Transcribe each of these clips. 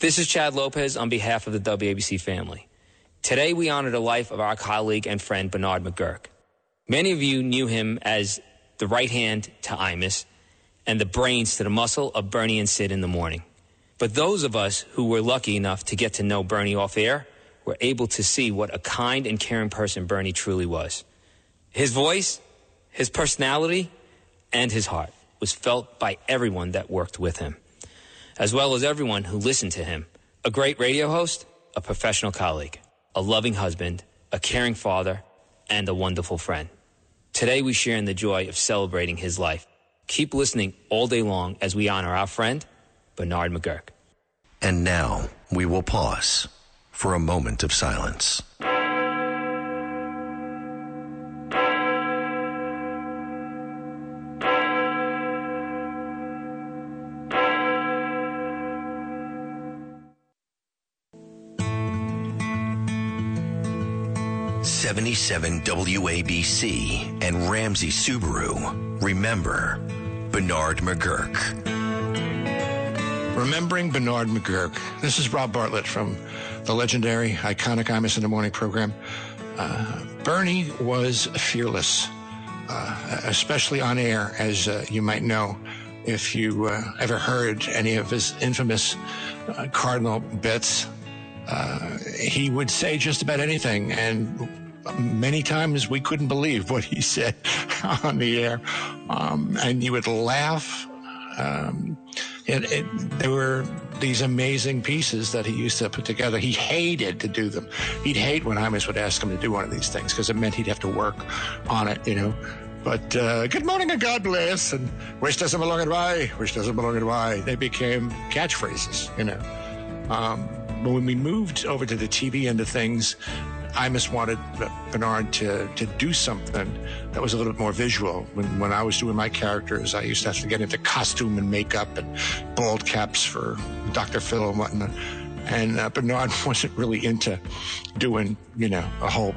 This is Chad Lopez on behalf of the WABC family. Today we honor the life of our colleague and friend Bernard McGuirk. Many of you knew him as the right hand to Imus and the brains to the muscle of Bernie and Sid in the morning. But those of us who were lucky enough to get to know Bernie off air were able to see what a kind and caring person Bernie truly was. His voice, his personality, and his heart was felt by everyone that worked with him as well as everyone who listened to him. A great radio host, a professional colleague, a loving husband, a caring father, and a wonderful friend. Today we share in the joy of celebrating his life. Keep listening all day long as we honor our friend, Bernard McGuirk. And now we will pause for a moment of silence. 77 WABC and Ramsey Subaru. Remember Bernard McGuirk. Remembering Bernard McGuirk. This is Rob Bartlett from the legendary, iconic Imus in the Morning program. Uh, Bernie was fearless, uh, especially on air, as uh, you might know if you uh, ever heard any of his infamous uh, Cardinal bits. Uh, he would say just about anything, and many times we couldn't believe what he said on the air. Um, and you would laugh. Um, it, it, there were these amazing pieces that he used to put together. He hated to do them. He'd hate when Imus would ask him to do one of these things because it meant he'd have to work on it, you know. But uh, good morning and God bless, and wish doesn't belong in why, wish doesn't belong in why. They became catchphrases, you know. Um, but when we moved over to the TV end of things, Imus wanted Bernard to, to do something that was a little bit more visual. When, when I was doing my characters, I used to have to get into costume and makeup and bald caps for Dr. Phil and whatnot. And uh, Bernard wasn't really into doing, you know, a whole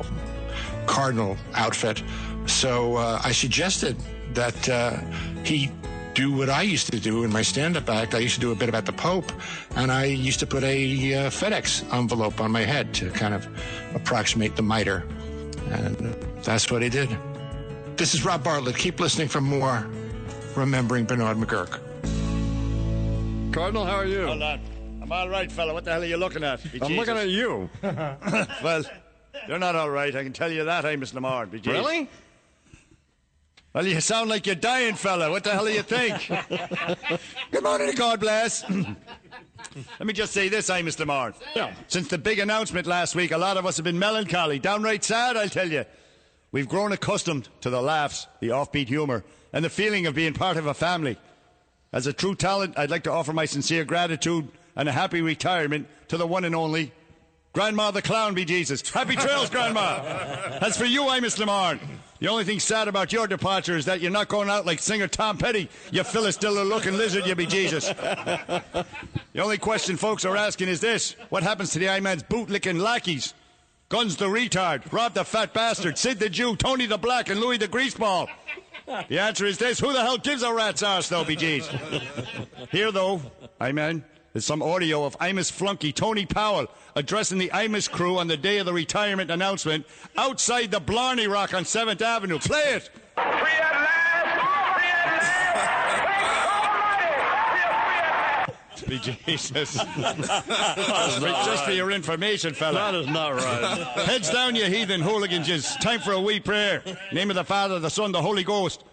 cardinal outfit. So uh, I suggested that uh, he do what I used to do in my stand-up act. I used to do a bit about the Pope, and I used to put a uh, FedEx envelope on my head to kind of approximate the mitre, and that's what he did. This is Rob Bartlett. Keep listening for more. Remembering Bernard McGuirk. Cardinal, how are you? Hold on. I'm all right, fella. What the hell are you looking at? I'm looking at you. well, you're not all right. I can tell you that, Amos Lamar. Really? Well, you sound like you're dying, fella. What the hell do you think? Good morning, God bless. Let me just say this, I, Mr. Moore. Yeah. Since the big announcement last week, a lot of us have been melancholy, downright sad, I'll tell you. We've grown accustomed to the laughs, the offbeat humour, and the feeling of being part of a family. As a true talent, I'd like to offer my sincere gratitude and a happy retirement to the one and only Grandma the Clown, be Jesus. Happy trails, Grandma. As for you, I'm Miss Lamar. The only thing sad about your departure is that you're not going out like singer Tom Petty, you Philistilla looking lizard, you be Jesus. the only question folks are asking is this what happens to the I Man's bootlicking lackeys? Guns the retard, Rob the fat bastard, Sid the Jew, Tony the Black, and Louis the greaseball. The answer is this who the hell gives a rat's arse, though, be Jesus? Here, though, I man, there's some audio of Imus flunky Tony Powell addressing the Imus crew on the day of the retirement announcement outside the Blarney Rock on 7th Avenue. Play it! Be Jesus. Just for your information, fella. That is not right. Heads down, you heathen hooligans. Time for a wee prayer. Name of the Father, the Son, the Holy Ghost.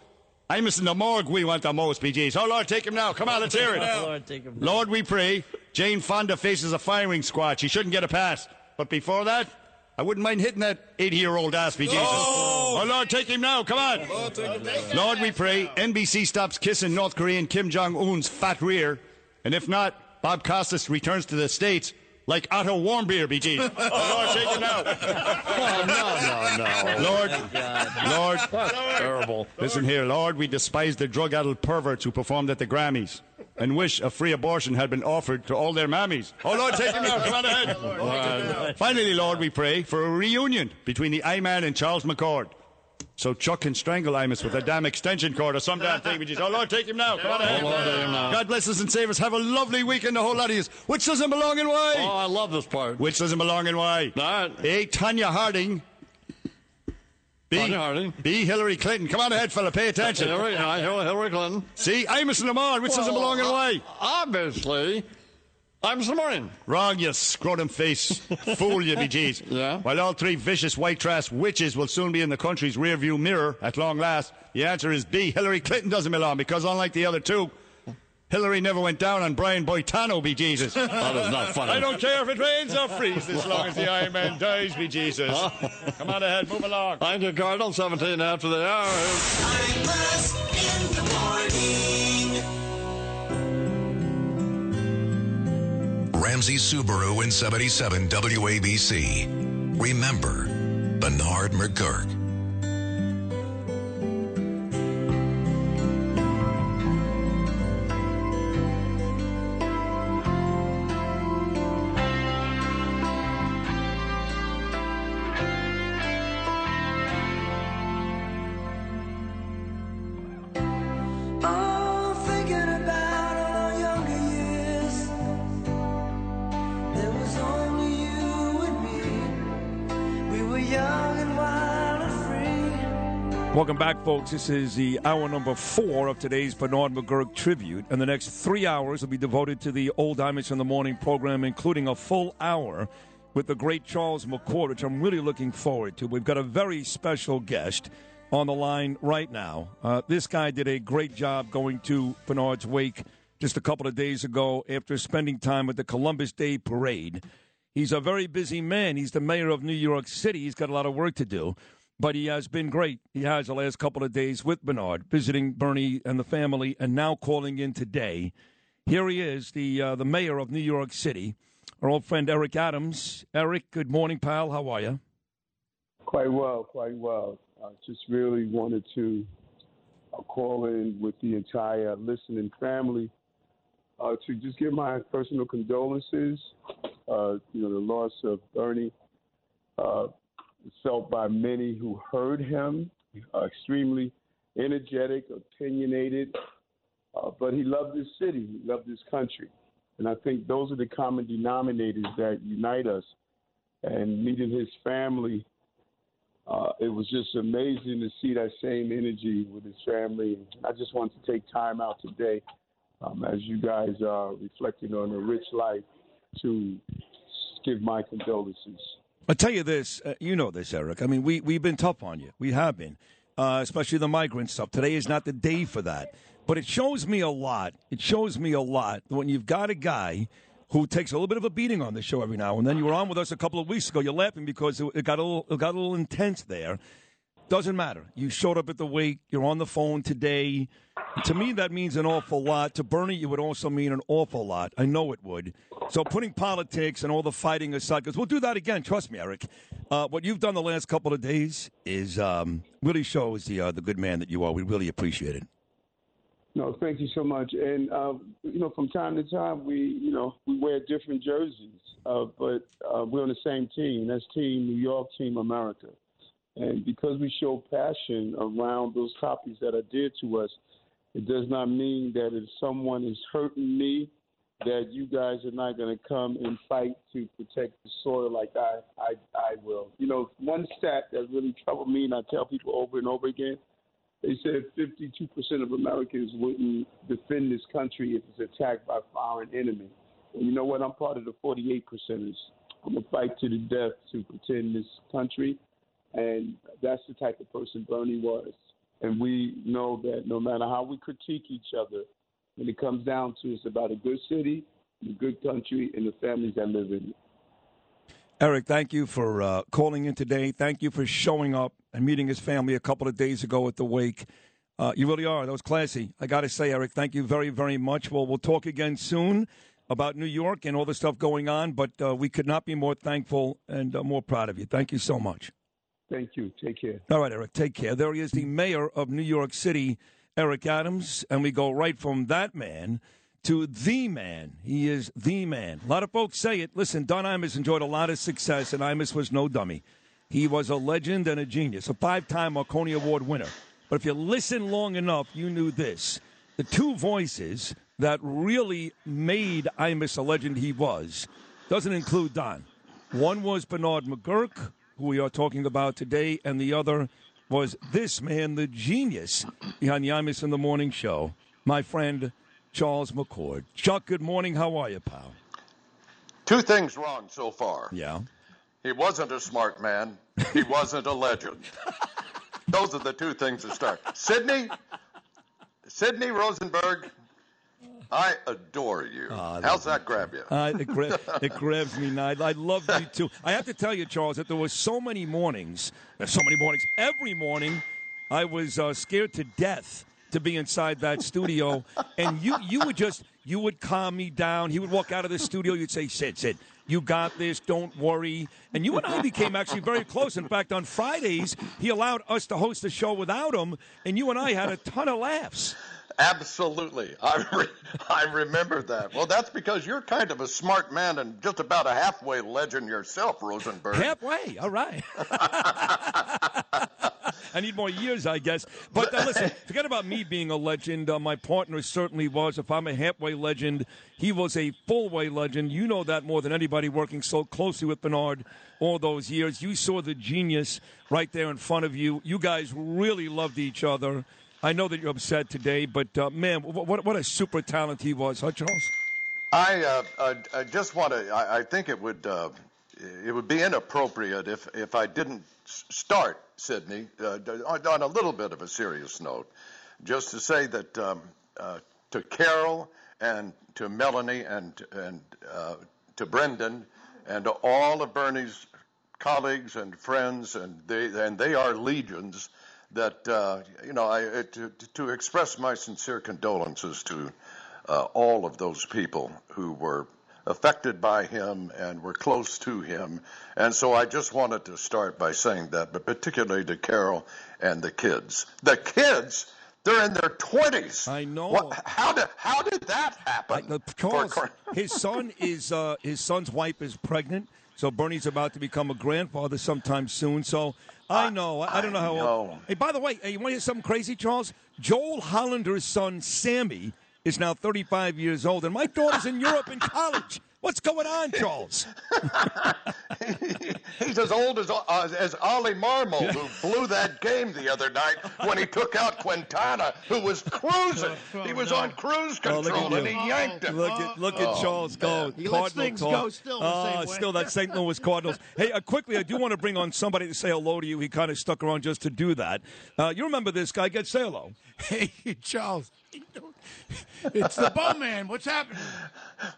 I'm in the morgue we want the most, BGs. Oh, Lord, take him now. Come on, let's hear it. Lord, take him. Lord, we pray. Jane Fonda faces a firing squad. She shouldn't get a pass. But before that, I wouldn't mind hitting that 80 year old ass, be Jesus. Oh. oh, Lord, take him now. Come on. Lord, we pray. NBC stops kissing North Korean Kim Jong un's fat rear. And if not, Bob Costas returns to the States like Otto Warmbier, BG. Oh, Lord, take him now. Oh, no, no, no. Lord, oh, Lord, Lord, Terrible. listen here, Lord, we despise the drug-addled perverts who performed at the Grammys and wish a free abortion had been offered to all their mammies. Oh, Lord, take him out. Come on ahead. Finally, Lord, we pray for a reunion between the I-Man and Charles McCord. So Chuck can strangle Imus with a damn extension cord or some damn thing. BG. Oh, Lord, take him now. Come on. Oh, Lord, take him now. God bless us and save us. Have a lovely weekend, the whole lot of you. Which doesn't belong in why? Oh, I love this part. Which doesn't belong in why? Right. A. Tonya Harding. B. Tonya Harding. B. Hillary Clinton. Come on ahead, fella. Pay attention. Hillary, Hillary Clinton. See, Amos and Lamar. Which doesn't belong in why? Obviously, I'm this morning. Wrong, you scrotum face. Fool, you be jeez. Yeah. While all three vicious white trash witches will soon be in the country's rearview mirror at long last, the answer is B. Hillary Clinton doesn't belong because, unlike the other two, Hillary never went down on Brian Boitano, be Jesus. That is not funny. I don't care if it rains or freezes as long as the Iron Man dies, be Jesus. Come on ahead, move along. Thank you, Cardinal. 17 after the hour. Ramsey Subaru in 77 WABC. Remember, Bernard McGuirk. Welcome back, folks. This is the hour number four of today's Bernard McGuirk tribute. And the next three hours will be devoted to the Old Imus in the Morning program, including a full hour with the great Charles McCord, which I'm really looking forward to. We've got a very special guest on the line right now. Uh, this guy did a great job going to Bernard's wake just a couple of days ago after spending time at the Columbus Day Parade. He's a very busy man. He's the mayor of New York City. He's got a lot of work to do, but he has been great. He has the last couple of days with Bernard, visiting Bernie and the family, and now calling in today. Here he is, the uh, the mayor of New York City, our old friend Eric Adams. Eric, good morning, pal. How are you? Quite well, quite well. I just really wanted to uh, call in with the entire listening family uh, to just give my personal condolences. Uh, you know, the loss of Bernie uh, felt by many who heard him, uh, extremely energetic, opinionated, uh, but he loved his city, he loved his country. And I think those are the common denominators that unite us. And meeting his family uh, it was just amazing to see that same energy with his family. I just want to take time out today, um, as you guys are reflecting on a rich life, to give my condolences. I'll tell you this. Uh, you know this, Eric. I mean, we, we've been tough on you. We have been, uh, especially the migrant stuff. Today is not the day for that. But it shows me a lot. It shows me a lot when you've got a guy who takes a little bit of a beating on the show every now and then. You were on with us a couple of weeks ago. You're laughing because it, got a little, it got a little intense there. Doesn't matter. You showed up at the wake. You're on the phone today. To me, that means an awful lot. To Bernie, it would also mean an awful lot. I know it would. So, putting politics and all the fighting aside, because we'll do that again. Trust me, Eric. Uh, what you've done the last couple of days is um, really shows the uh, the good man that you are. We really appreciate it. No, thank you so much. And uh, you know, from time to time, we you know we wear different jerseys, uh, but uh, we're on the same team. That's Team New York, Team America. And because we show passion around those topics that are dear to us, it does not mean that if someone is hurting me, that you guys are not going to come and fight to protect the soil like I, I, I will. You know, one stat that really troubled me, and I tell people over and over again, they said 52% of Americans wouldn't defend this country if it's attacked by foreign enemy. And you know what? I'm part of the 48 percenters. I'm going to fight to the death to pretend this country. And that's the type of person Bernie was. And we know that no matter how we critique each other, when it comes down to it's about a good city, a good country, and the families that live in it. Eric, thank you for uh, calling in today. Thank you for showing up and meeting his family a couple of days ago at the wake. Uh, you really are. That was classy. I got to say, Eric, thank you very, very much. Well, we'll talk again soon. about New York and all the stuff going on, but uh, we could not be more thankful and uh, more proud of you. Thank you so much. Thank you. Take care. All right, Eric, take care. There he is, the mayor of New York City, Eric Adams, and we go right from that man to the man. He is the man. A lot of folks say it. Listen, Don Imus enjoyed a lot of success, and Imus was no dummy. He was a legend and a genius, a five time Marconi Award winner. But if you listen long enough, you knew this. The two voices that really made Imus a legend he was doesn't include Don. One was Bernard McGuirk, who we are talking about today, and the other was this man, the genius behind Imus in the Morning Show, my friend Charles McCord. Chuck, good morning. How are you, pal? Two things wrong so far. Yeah. He wasn't a smart man. He wasn't a legend. Those are the two things that start. Sydney, Sydney Rosenberg, I adore you. How's that grab you? Uh, it, gra- it grabs me now. I love you too. I have to tell you, Charles, that there were so many mornings, uh, so many mornings, every morning, I was uh, scared to death to be inside that studio, and you you would just you would calm me down. He would walk out of the studio. You'd say, "Sid, Sid, you got this. Don't worry." And you and I became actually very close. In fact, on Fridays, he allowed us to host the show without him, and you and I had a ton of laughs. Absolutely. I, re- I remember that. Well, that's because you're kind of a smart man and just about a halfway legend yourself, Rosenberg. Halfway, all right. I need more years, I guess. But uh, listen, forget about me being a legend. Uh, my partner certainly was. If I'm a halfway legend, he was a full way legend. You know that more than anybody working so closely with Bernard all those years. You saw the genius right there in front of you. You guys really loved each other. I know that you're upset today, but uh, man, what, what a super talent he was, huh, Charles? I, uh, I, I just want to. I, I think it would uh, it would be inappropriate if if I didn't start Sydney uh, on, a little bit of a serious note, just to say that um, uh, to Carol and to Melanie and and uh, to Brendan and to all of Bernie's colleagues and friends, and they and they are legions. That uh, you know, I, uh, to, to express my sincere condolences to uh, all of those people who were affected by him and were close to him. And so I just wanted to start by saying that, but particularly to Carol and the kids. The kids, they're in their 20s. I know. What, how did how did that happen? Uh, Charles, his son is uh, his son's wife is pregnant, so Bernie's about to become a grandfather sometime soon. So I know, I, I don't know how. Old. Hey, by the way, you want to hear something crazy, Charles? Joel Hollander's son Sammy is now 35 years old, and my daughter's in Europe in college. What's going on, Charles? He's as old as uh, as Ollie Marmol, who blew that game the other night when he took out Quintana, who was cruising. He was on cruise Oh, control look at and you. he yanked him. Look at look at Oh, Charles go. man. He lets things talk. go still the same way. still that St. Louis Cardinals. hey, uh, quickly, I do want to bring on somebody to say hello to you. He kind of stuck around just to do that. Uh, you remember this guy? Get say hello. Hey, Charles. It's the Bowman. What's happening?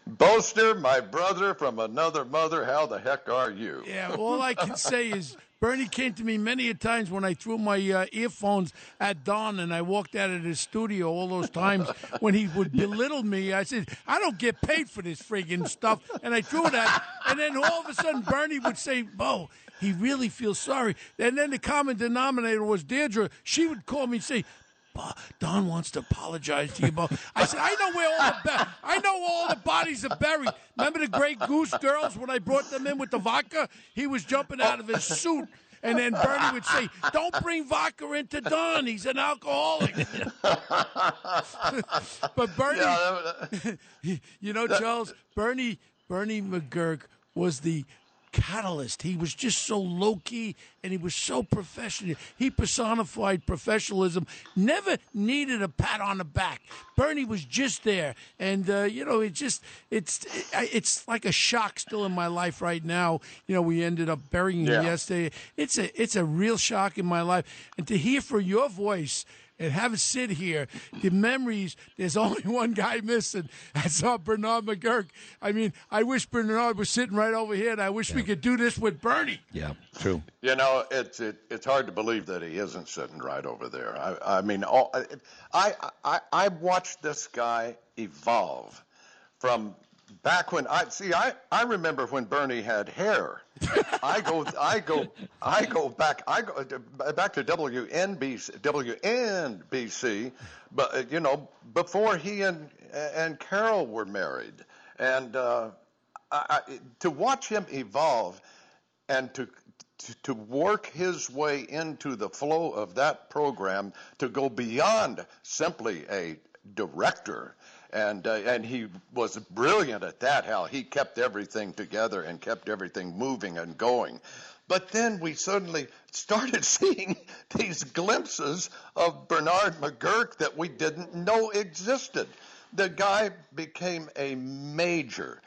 Boaster, my brother from another mother, how the heck are you? Yeah, all I can say is Bernie came to me many a times when I threw my uh, earphones at Don and I walked out of his studio all those times when he would belittle me. I said, I don't get paid for this friggin' stuff. And I threw it at And then all of a sudden Bernie would say, Bo, he really feels sorry. And then the common denominator was Deirdre. She would call me and say, "Bo- Don wants to apologize to you, Bo. I said, I know where all the ba- I know all the bodies are buried. Remember the Grey Goose girls when I brought them in with the vodka? He was jumping out of his suit. And then Bernie would say, Don't bring vodka into Don. He's an alcoholic. but Bernie, uh, you know, Charles, Bernie, Bernie McGuirk was the catalyst. He was just so low key and he was so professional. He personified professionalism. Never needed a pat on the back. Bernie was just there, and uh, you know, it just it's it, it's like a shock still in my life right now. You know, we ended up burying him yesterday. It's a it's a real shock in my life, and to hear for your voice and have a sit here, the memories, there's only one guy missing. That's our Bernard McGuirk. I mean, I wish Bernard was sitting right over here, and I wish we could do this with Bernie. Yeah, true. You know, it's it, it's hard to believe that he isn't sitting right over there. I, I mean, all, I, I I I watched this guy evolve from back when I see, I, I remember when Bernie had hair. I go, I go, I go back, I go back to WNBC, WNBC, but you know, before he and and Carol were married, and uh, I, I, to watch him evolve, and to, to work his way into the flow of that program to go beyond simply a director and uh, and he was brilliant at that how he kept everything together and kept everything moving and going but then we suddenly started seeing these glimpses of Bernard McGuirk that we didn't know existed. The guy became a major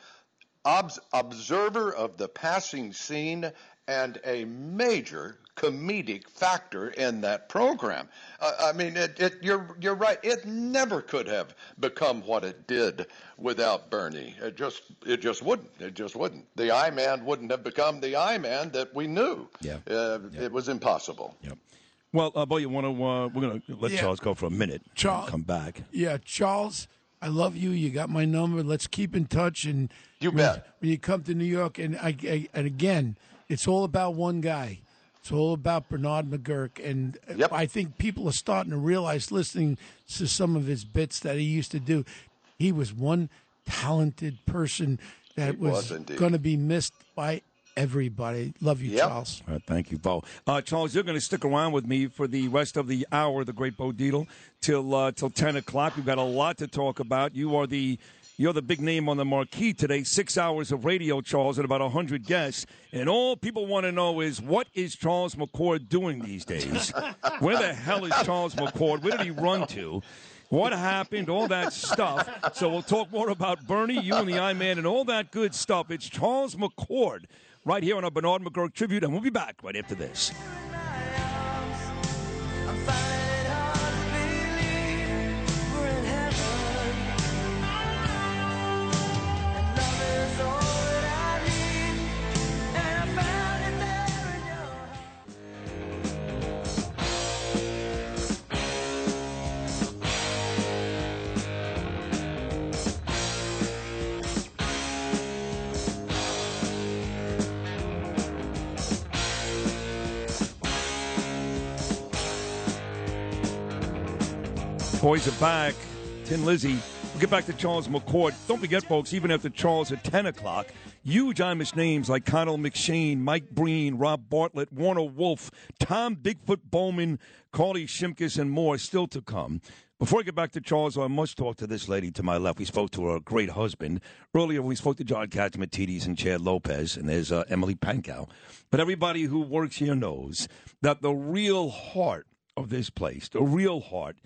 obs- observer of the passing scene and a major comedic factor in that program. Uh, I mean, it, it, you're you're right. It never could have become what it did without Bernie. It just it just wouldn't. It just wouldn't. The I Man wouldn't have become the I Man that we knew. Yeah. Uh, It was impossible. Yep. Well, uh, Bo, you want to? Uh, we're going to let Yeah. Charles go for a minute. Charles- come back. Yeah, Charles, I love you. You got my number. Let's keep in touch. And You when, bet. When you come to New York, and I, I and again, it's all about one guy. It's all about Bernard McGuirk, and yep. I think people are starting to realize, listening to some of his bits that he used to do, he was one talented person that He was, was going to be missed by everybody. Love you, Yep. Charles. All right, thank you, Bo. Uh, Charles, you're going to stick around with me for the rest of the hour, the Great Bo Dietl, till uh, till ten o'clock. We've got a lot to talk about. You are the you're the big name on the marquee today. Six hours of radio, Charles, and about hundred guests. And all people want to know is what is Charles McCord doing these days? Where the hell is Charles McCord? Where did he run to? What happened? All that stuff. So we'll talk more about Bernie, you and the I Man, and all that good stuff. It's Charles McCord right here on a Bernard McGuirk tribute, and we'll be back right after this. Boys are back. Thin Lizzy. We'll get back to Charles McCord. Don't forget, folks, even after Charles at 10 o'clock, huge Imus names like Connell McShane, Mike Breen, Rob Bartlett, Warner Wolf, Tom Bigfoot Bowman, Carly Shimkus, and more still to come. Before I get back to Charles, I must talk to this lady to my left. We spoke to her great husband. Earlier, we spoke to John Catsimatidis and Chad Lopez, and there's uh, Emily Pankow. But everybody who works here knows that the real heart of this place, the real heart,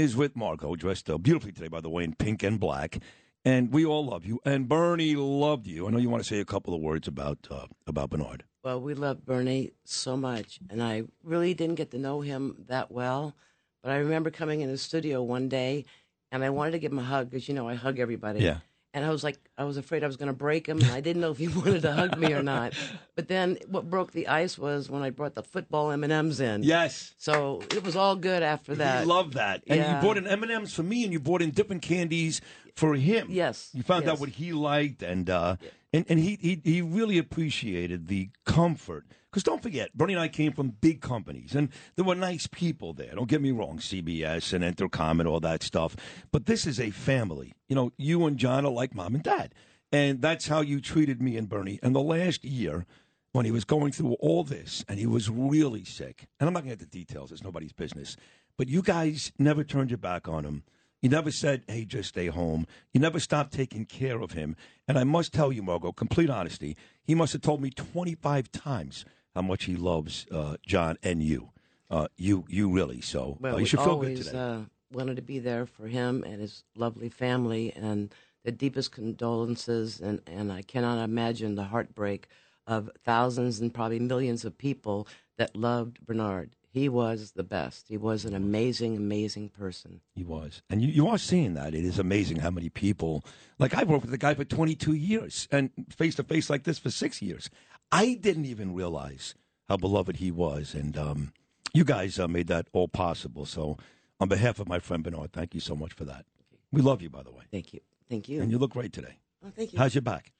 is with Margo, dressed uh, beautifully today, by the way, in pink and black. And we all love you. And Bernie loved you. I know you want to say a couple of words about uh, about Bernard. Well, we love Bernie so much, and I really didn't get to know him that well. But I remember coming in the studio one day, and I wanted to give him a hug because you know I hug everybody. Yeah. And I was like, I was afraid I was going to break him, and I didn't know if he wanted to hug me or not. But then, what broke the ice was when I brought the football M and M's in. Yes. So it was all good after that. We love that. And Yeah. you brought in M and M's for me, and you brought in different candies for him. Yes. You found out what he liked, and uh, and and he, he he really appreciated the comfort. Because don't forget, Bernie and I came from big companies, and there were nice people there. Don't get me wrong, CBS and Entercom and all that stuff. But this is a family. You know, you and John are like mom and dad, and that's how you treated me and Bernie. And the last year, when he was going through all this, and he was really sick, and I'm not going to get the details; it's nobody's business. But you guys never turned your back on him. You never said, hey, just stay home. You never stopped taking care of him. And I must tell you, Margo, complete honesty, he must have told me 25 times how much he loves uh, John and you. Uh, you you really. So uh, Well, you should feel always good today. Uh, wanted to be there for him and his lovely family, and the deepest condolences. And, and I cannot imagine the heartbreak of thousands and probably millions of people that loved Bernard. He was the best. He was an amazing, amazing person. He was. And you, you are seeing that. It is amazing how many people, like I've worked with the guy for 22 years and face to face like this for six years. I didn't even realize how beloved he was. And um, you guys uh, made that all possible. So, on behalf of my friend Bernard, thank you so much for that. We love you, by the way. Thank you. Thank you. And you look great today. Oh, thank you. How's your back?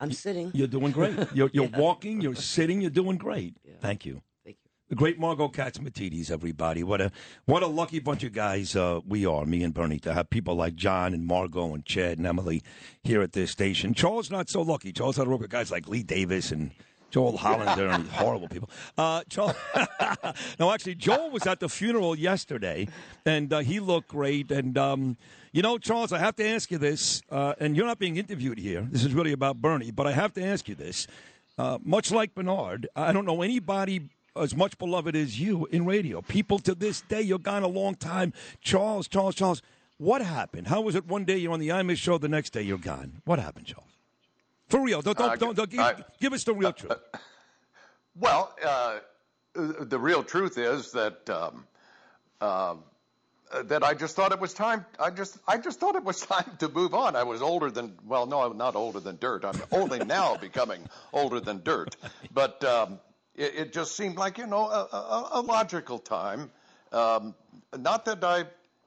I'm sitting. You're doing great. You're, you're Yeah. walking, you're sitting, you're doing great. You. Thank you. The great Margo Catsimatidis, everybody. What a what a lucky bunch of guys uh, we are, me and Bernie, to have people like John and Margo and Chad and Emily here at this station. Charles not so lucky. Charles had to work with guys like Lee Davis and Joel Hollander and horrible people. Uh, Charles, no, actually, Joel was at the funeral yesterday, and uh, he looked great. And um, you know, Charles, I have to ask you this, uh, and you're not being interviewed here. This is really about Bernie, but I have to ask you this. Uh, much like Bernard, I don't know anybody as much beloved as you in radio. People to this day, you're gone a long time. Charles, Charles, Charles, what happened? How was it one day you're on the Imus show, the next day you're gone? What happened, Charles? For real, don't, don't, Uh, don't, don't give, I- give us the real truth. Well, uh, the real truth is that um, um, uh, that I just thought it was time. I just I just thought it was time to move on. I was older than well, no, I'm not older than dirt. I'm only now becoming older than dirt. But um, it, it just seemed like you know a, a, a logical time. Um, not that I.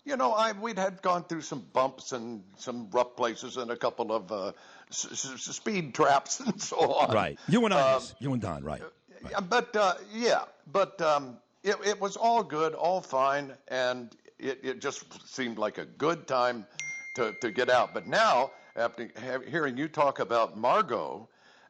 You know, I we'd had gone through some bumps and some rough places and a couple of uh, s- s- speed traps and so on. Right. You and I, Um, you and Don, right. yeah, but uh, yeah, but um, it, it was all good, all fine, and it, it just seemed like a good time to, to get out. But now, after hearing you talk about Margo,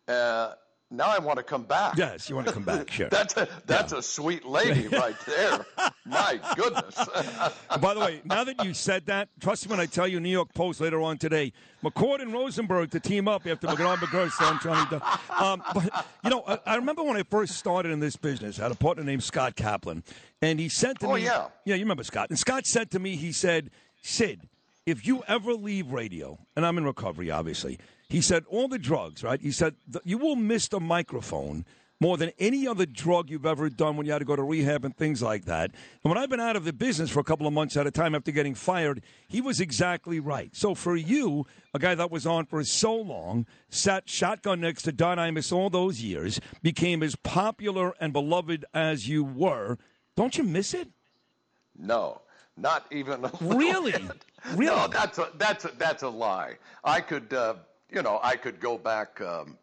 uh, now I want to come back. Yes, you want to come back, sure. That's a that's a sweet lady right there. My goodness. By the way, now that you said that, trust me when I tell you, New York Post later on today, McCord and Rosenberg to team up after McGraw McGuirk on Johnny. Um, but, you know, I, I remember when I first started in this business, I had a partner named Scott Kaplan, and he said to me Oh, me, yeah. Yeah, you remember Scott. And Scott said to me, he said, Sid, if you ever leave radio, and I'm in recovery, obviously, he said, all the drugs, right? He said, you will miss the microphone more than any other drug you've ever done when you had to go to rehab and things like that. And when I've been out of the business for a couple of months at a time after getting fired, he was exactly right. So for you, a guy that was on for so long, sat shotgun next to Don Imus all those years, became as popular and beloved as you were, don't you miss it? No, not even a Really? bit. Really? No, that's a that's a that's a lie. I could, uh, you know, I could go back. Um,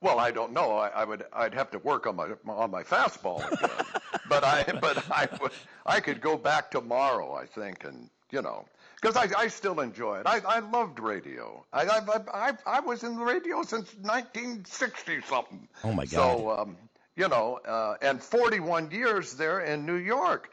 well, I don't know. I, I would. I'd have to work on my on my fastball again. but I but I would. I could go back tomorrow. I think, and you know. Because I, I still enjoy it. I, I loved radio. I, I, I, I was in the radio since 1960 something. Oh, my god. So um, you know, uh, and 41 years there in New York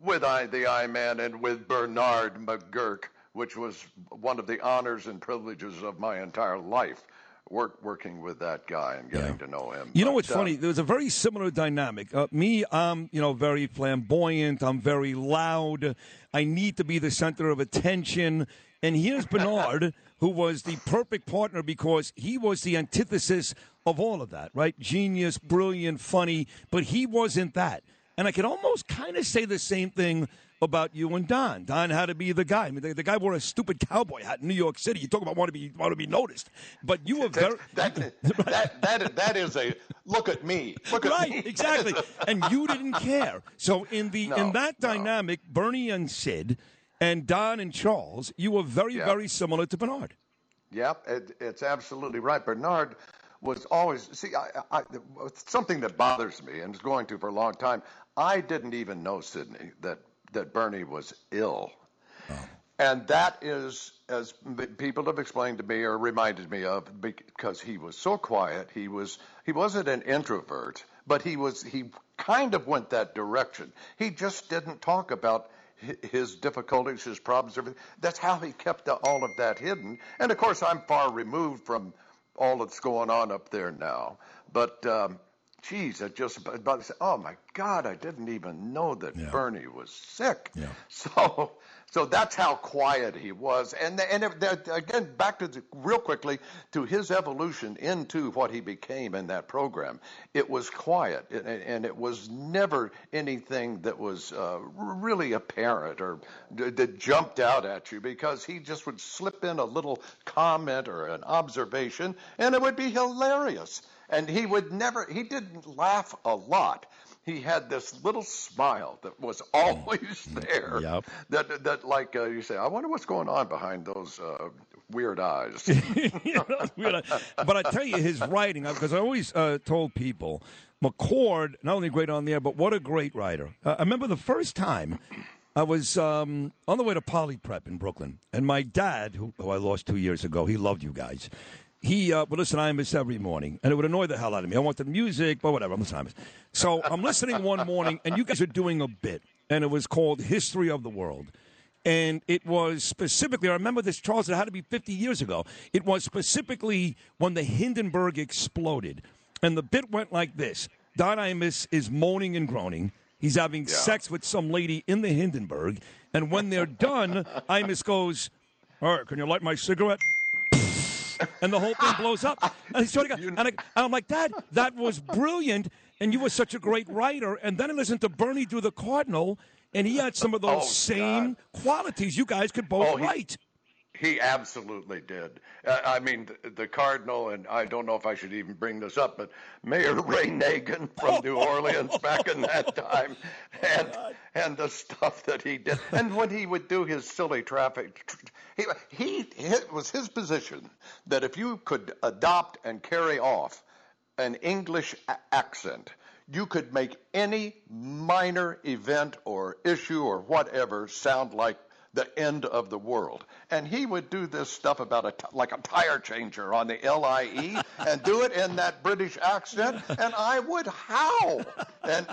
with I, the I Man and with Bernard McGuirk, which was one of the honors and privileges of my entire life, work, working with that guy and getting to know him. You know what's uh, funny? There's a very similar dynamic. Uh, me, I'm you know very flamboyant. I'm very loud. I need to be the center of attention. And here's Bernard, who was the perfect partner because he was the antithesis of all of that. Right? Genius, brilliant, funny, but he wasn't that. And I could almost kind of say the same thing about you and Don. Don had to be the guy. I mean, the, the guy wore a stupid cowboy hat in New York City. You talk about want to be want to be noticed, but you were very that, that, that, that is a look at me. Look at right, me. exactly. and you didn't care. So in the No, in that dynamic, Bernie and Sid, and Don and Charles, you were very Yeah. very similar to Bernard. Yep, it, it's absolutely right. Bernard was always see I, I, something that bothers me and is going to for a long time. I didn't even know Sydney that that Bernie was ill, and that is as people have explained to me or reminded me of because he was so quiet. He was he wasn't an introvert, but he was he kind of went that direction. He just didn't talk about his difficulties, his problems, everything. That's how he kept the, all of that hidden. And of course, I'm far removed from all that's going on up there now. But um, geez, I just about to say, oh my God, I didn't even know that Bernie was sick. Yeah. So, so that's how quiet he was. And and again, back to the, real quickly to his evolution into what he became in that program. It was quiet, and, and it was never anything that was uh, really apparent or that jumped out at you because he just would slip in a little comment or an observation, and it would be hilarious. And he would never, he didn't laugh a lot. He had this little smile that was always there. Yep. That, that like uh, you say, I wonder what's going on behind those uh, weird eyes. You know, weird. but I tell you, his writing, because I always uh, told people, McCord, not only great on the air, but what a great writer. Uh, I remember the first time I was um, on the way to Poly Prep in Brooklyn, and my dad, who, who I lost two years ago, he loved you guys. He uh, would listen to Imus every morning, and it would annoy the hell out of me. I wanted the music, but whatever, I'm listening to Imus. So I'm listening one morning, and you guys are doing a bit, and it was called History of the World. And it was specifically, I remember this, Charles, it had to be 50 years ago. It was specifically when the Hindenburg exploded. And the bit went like this Don Imus is moaning and groaning. He's having sex with some lady in the Hindenburg. And when they're done, Imus goes, All right, can you light my cigarette? And the whole thing blows up. And, I swear to God, and, I, and I'm like, Dad, that was brilliant. And you were such a great writer. And then I listened to Bernie do the Cardinal, and he had some of those Oh, same qualities. You guys could both Oh, he- write. He absolutely did. Uh, I mean, the, the Cardinal, and I don't know if I should even bring this up, but Mayor Ray Nagin from New Orleans back in that time, and and the stuff that he did, and when he would do his silly traffic, he, he it was his position that if you could adopt and carry off an English a- accent, you could make any minor event or issue or whatever sound like the end of the world. And he would do this stuff about a t- like a tire changer on the LIE and do it in that British accent, and I would howl. And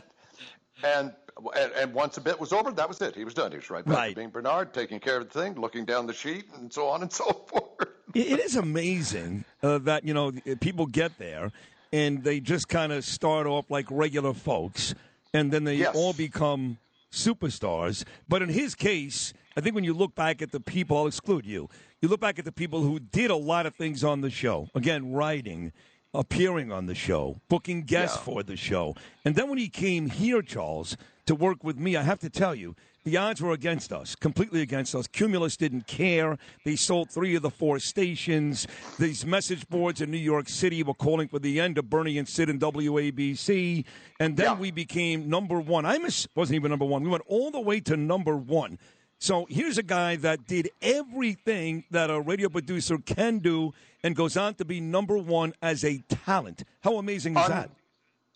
and and, and once a bit was over, that was it. He was done. He was right back Right. to being Bernard, taking care of the thing, looking down the sheet, and so on and so forth. It, it is amazing uh, that you know people get there and they just kind of start off like regular folks, and then they Yes. all become superstars. But in his case, I think when you look back at the people, I'll exclude you. You look back at the people who did a lot of things on the show. Again, writing, appearing on the show, booking guests for the show, and then when he came here, Charles, to work with me, I have to tell you. The odds were against us, completely against us. Cumulus didn't care. They sold three of the four stations. These message boards in New York City were calling for the end of Bernie and Sid and WABC. And then we became number one. I miss, wasn't even number one. We went all the way to number one. So here's a guy that did everything that a radio producer can do and goes on to be number one as a talent. How amazing is Un- that?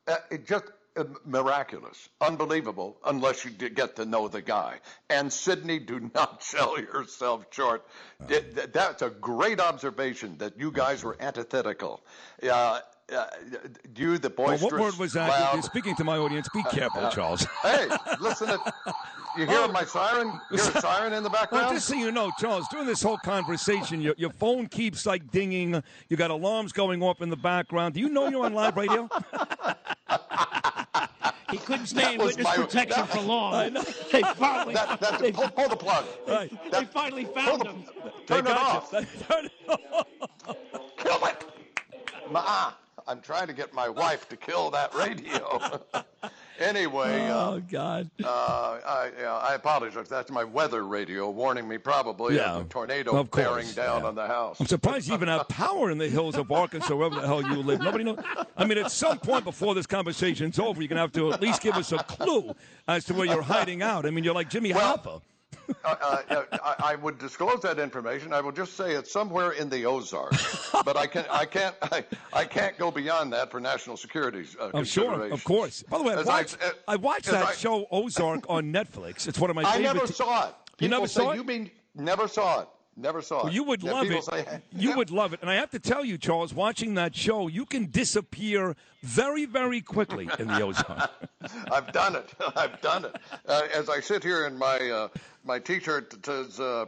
Uh, it just uh, miraculous, unbelievable, unless you get to know the guy. And Sydney, do not sell yourself short. Th- That's a great observation that you guys were antithetical. Uh, uh, you, the Well, what word was that? loud- You're speaking to my audience. Be careful, Charles. hey, listen to. You hear my siren? You hear a siren in the Well, background? just so you know, Charles, during this whole conversation, your, your phone keeps like dinging. You got alarms going off in the background. Do you know you're on live radio? He couldn't stay in That was witness my- protection that- for long. I know. They finally, That, that, they, pull, pull the plug. Right. they finally found him. Turn They it off. you. Turn it off. Kill it. Ma, I'm trying to get my wife to kill that radio. anyway, uh, Oh God. uh, I, yeah, I apologize. That's my weather radio warning me probably Yeah, of a tornado of course, bearing down yeah. on the house. I'm surprised you even have power in the hills of Arkansas, wherever the hell you live. Nobody knows. I mean, at some point before this conversation's over, you're going to have to at least give us a clue as to where you're hiding out. I mean, you're like Jimmy Hoffa. uh, uh, I, I would disclose that information. I will just say it's somewhere in the Ozarks, but I can I can't I, I can't go beyond that for national security. Uh, I'm sure, of course. By the way, I As watched, uh, I watched that show Ozark on Netflix. It's one of my I favorite. never saw it. You never saw it? You mean never saw it? Never saw Well, it. you would Yeah, love it. say- you would love it. And I have to tell you, Charles, watching that show, you can disappear very, very quickly in the Ozark. I've done it. I've done it. Uh, as I sit here in my uh, my T-shirt that says. Uh,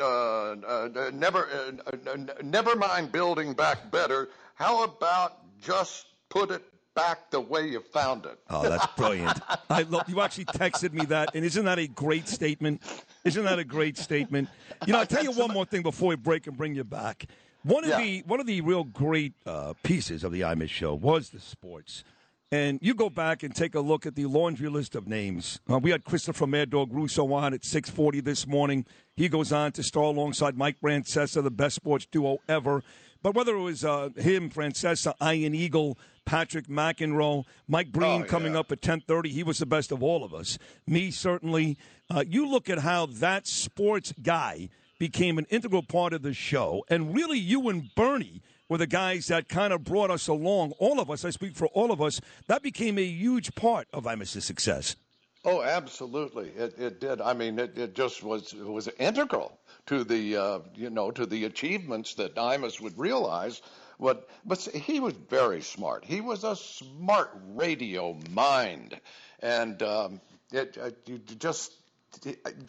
uh, uh, never, uh, uh, never mind building back better. How about just put it back the way you found it? Oh, that's brilliant. I love, you actually texted me that, and isn't that a great statement? Isn't that a great statement? You know, I'll tell you one more thing before we break and bring you back. One of Yeah. the one of the real great uh, pieces of the Imus show was the sports. And you go back and take a look at the laundry list of names. Uh, we had Christopher Mad Dog Russo on at 6:40 this morning. He goes on to star alongside Mike Francesa, the best sports duo ever. But whether it was uh, him, Francesa, Ian Eagle, Patrick McEnroe, Mike Breen Oh, coming yeah. up at 10:30, he was the best of all of us. Me certainly. Uh, you look at how that sports guy became an integral part of the show. And really, you and Bernie were the guys that kind of brought us along. All of us, I speak for all of us, that became a huge part of Imus's success. Oh, absolutely. It, it did. I mean, it, it just was it was integral to the uh, you know to the achievements that Imus would realize. What, but he was very smart. He was a smart radio mind, and um, it, uh, you just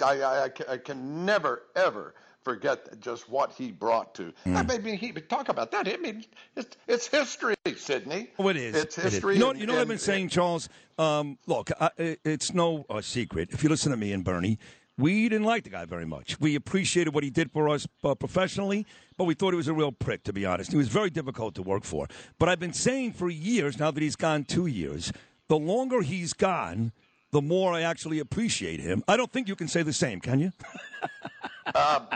I, I, I can never ever forget just what he brought to. I mean, he talk about that. I mean, it's, it's history, Sydney. Oh, it is. It's It is. history. You know, you know what I've been and- saying, Charles? Um, look, I, it's no uh, secret. If you listen to me and Bernie, we didn't like the guy very much. We appreciated what he did for us uh, professionally, but we thought he was a real prick, to be honest. He was very difficult to work for. But I've been saying for years, now that he's gone two years, the longer he's gone, the more I actually appreciate him. I don't think you can say the same, can you? Um,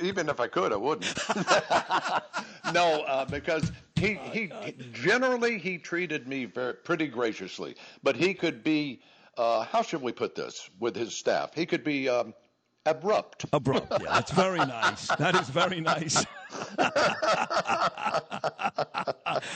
even if I could, I wouldn't. no, uh, because he, he generally he treated me very, pretty graciously, but he could be. Uh, how should we put this with his staff? He could be um, abrupt. Abrupt. Yeah, that's very nice. That is very nice.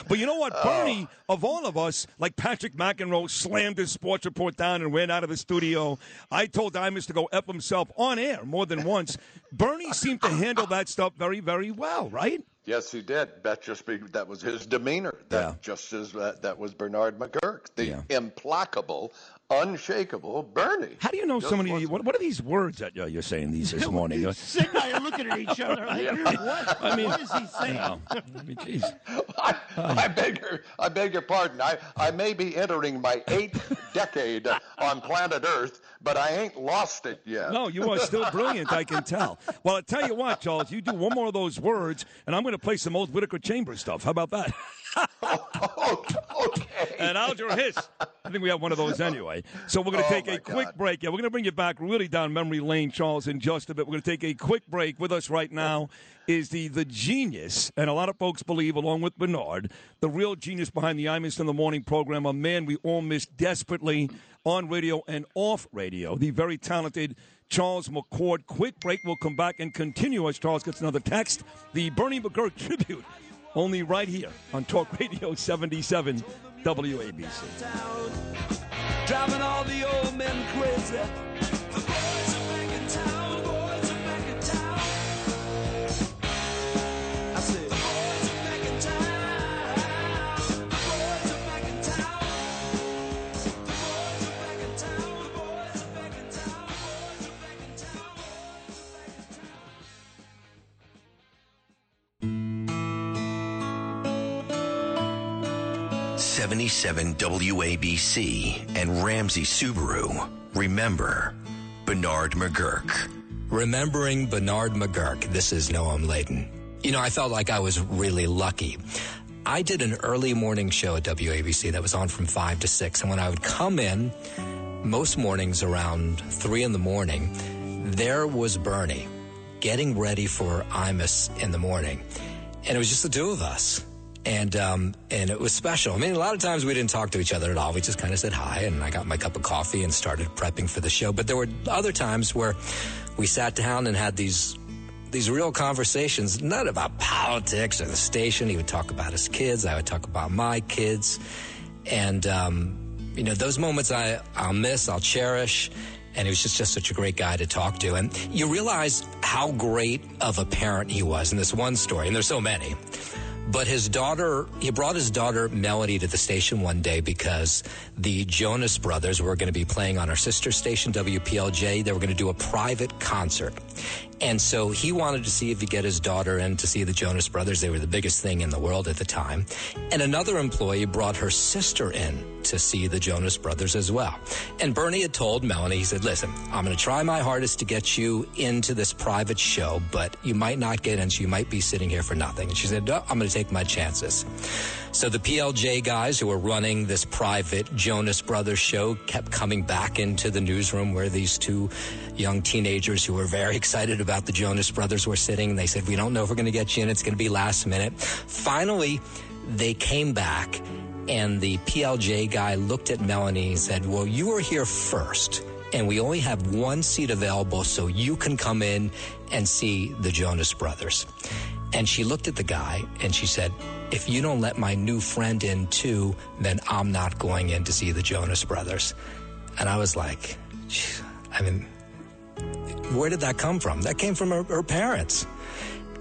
but you know what, Bernie, of all of us, like Patrick McEnroe slammed his sports report down and ran out of the studio. I told Diamonds to go F himself on air more than once. Bernie seemed to handle that stuff very, very well, right? Yes, he did. That just be, that was his demeanor. That just as that, that was Bernard McGuirk, the implacable, unshakable Bernie. How do you know Just so many? was- What, what are these words that you're, you're saying these this morning? Uh, Sid and I are looking at each other like, Yeah. what? I mean, what is he saying? you know, I mean, geez. I, I beg your, I beg your pardon. I, I may be entering my eighth decade on planet Earth, but I ain't lost it yet. No, you are still brilliant, I can tell. Well, I tell you what, Charles, you do one more of those words, and I'm going to play some old Whittaker Chambers stuff. How about that? Oh, okay. And Alger Hiss. I think we have one of those anyway. So we're going to Oh, take a quick God. break. Yeah, we're going to bring you back really down memory lane, Charles, in just a bit. We're going to take a quick break. With us right now is the the genius, and a lot of folks believe, along with Bernard, the real genius behind the Imus in the Morning program, a man we all miss desperately on radio and off radio, the very talented Charles McCord. Quick break. We'll come back and continue as Charles gets another text. The Bernie McGuirk tribute, only right here on Talk Radio 77 WABC. Driving all the old men crazy. 77 WABC and Ramsey Subaru. Remember Bernard McGuirk. Remembering Bernard McGuirk, this is Noam Laden. You know, I felt like I was really lucky. I did an early morning show at WABC that was on from 5 to 6, and when I would come in, most mornings around 3 in the morning, there was Bernie getting ready for Imus in the morning. And it was just the two of us. And um, and it was special. I mean, a lot of times we didn't talk to each other at all. We just kind of said hi, and I got my cup of coffee and started prepping for the show. But there were other times where we sat down and had these these real conversations, not about politics or the station. He would talk about his kids. I would talk about my kids, and um, you know those moments I I'll miss, I'll cherish. And he was just, just such a great guy to talk to. And you realize how great of a parent he was in this one story, and there's so many. But his daughter, he brought his daughter Melody to the station one day because the Jonas Brothers were going to be playing on our sister station, WPLJ. They were going to do a private concert. And so he wanted to see if he could get his daughter in to see the Jonas Brothers. They were the biggest thing in the world at the time. And another employee brought her sister in to see the Jonas Brothers as well. And Bernie had told Melanie, he said, listen, I'm going to try my hardest to get you into this private show, but you might not get in, so you might be sitting here for nothing. And she said, no, I'm going to take my chances. So the PLJ guys who were running this private Jonas Brothers show kept coming back into the newsroom where these two young teenagers who were very excited about the Jonas Brothers were sitting. And they said, we don't know if we're going to get you in. It's going to be last minute. Finally, they came back and the PLJ guy looked at Melanie and said, well, you were here first. and we only have one seat available so you can come in and see the Jonas Brothers. And she looked at the guy and she said, If you don't let my new friend in too, then I'm not going in to see the Jonas Brothers. And I was like, I mean, where did that come from? That came from her, her parents.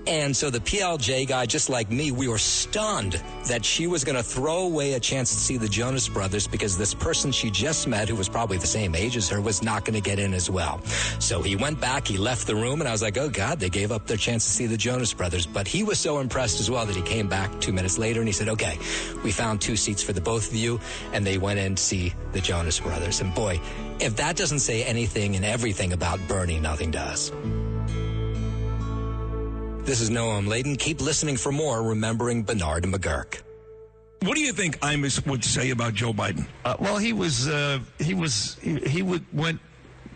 And so the PLJ guy, just like me, we were stunned that she was going to throw away a chance to see the Jonas Brothers because this person she just met, who was probably the same age as her, was not going to get in as well. So he went back, he left the room, and I was like, oh God, they gave up their chance to see the Jonas Brothers. But he was so impressed as well that he came back two minutes later and he said, okay, we found two seats for the both of you. And they went in to see the Jonas Brothers. And boy, if that doesn't say anything and everything about Bernie, nothing does. This is Noam Laden. Keep listening for more, remembering Bernard McGuirk. What do you think Imus would say about Joe Biden? Uh, well, he was uh, he was he, he would went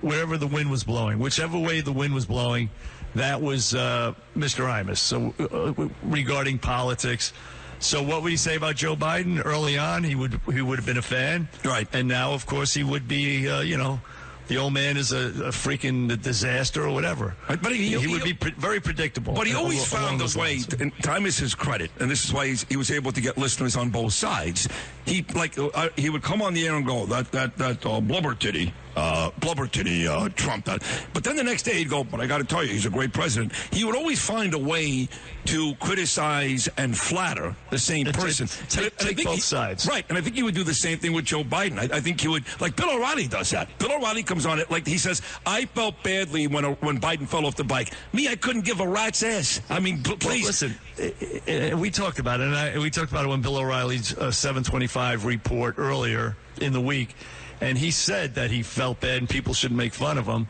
wherever the wind was blowing, whichever way the wind was blowing. That was uh, Mr. Imus. So uh, regarding politics. So what would he say about Joe Biden early on? He would he would have been a fan, right? And now, of course, he would be. Uh, you know, the old man is a, a freaking disaster or whatever. But he, he, he- would be pre- very predictable. But he always found those a way, lines. and time is his credit, and this is why he's, he was able to get listeners on both sides. He like uh, he would come on the air and go that that that uh, blubber titty, uh, blubber titty uh, Trump. That, but then the next day he'd go, but I got to tell you, he's a great president. He would always find a way to criticize and flatter the same person. take- I take both he- sides. right? And I think he would do the same thing with Joe Biden. I, I think he would, like Bill O'Reilly does that. Bill O'Reilly comes on it like he says, "I felt badly when when Biden fell off the bike. Me, I couldn't give a rat's ass. I mean, p- Well, please." listen, uh, uh, we talked about it, and I, we talked about it when Bill O'Reilly's uh, 725 report earlier in the week, and he said that he felt bad and people should make fun of him.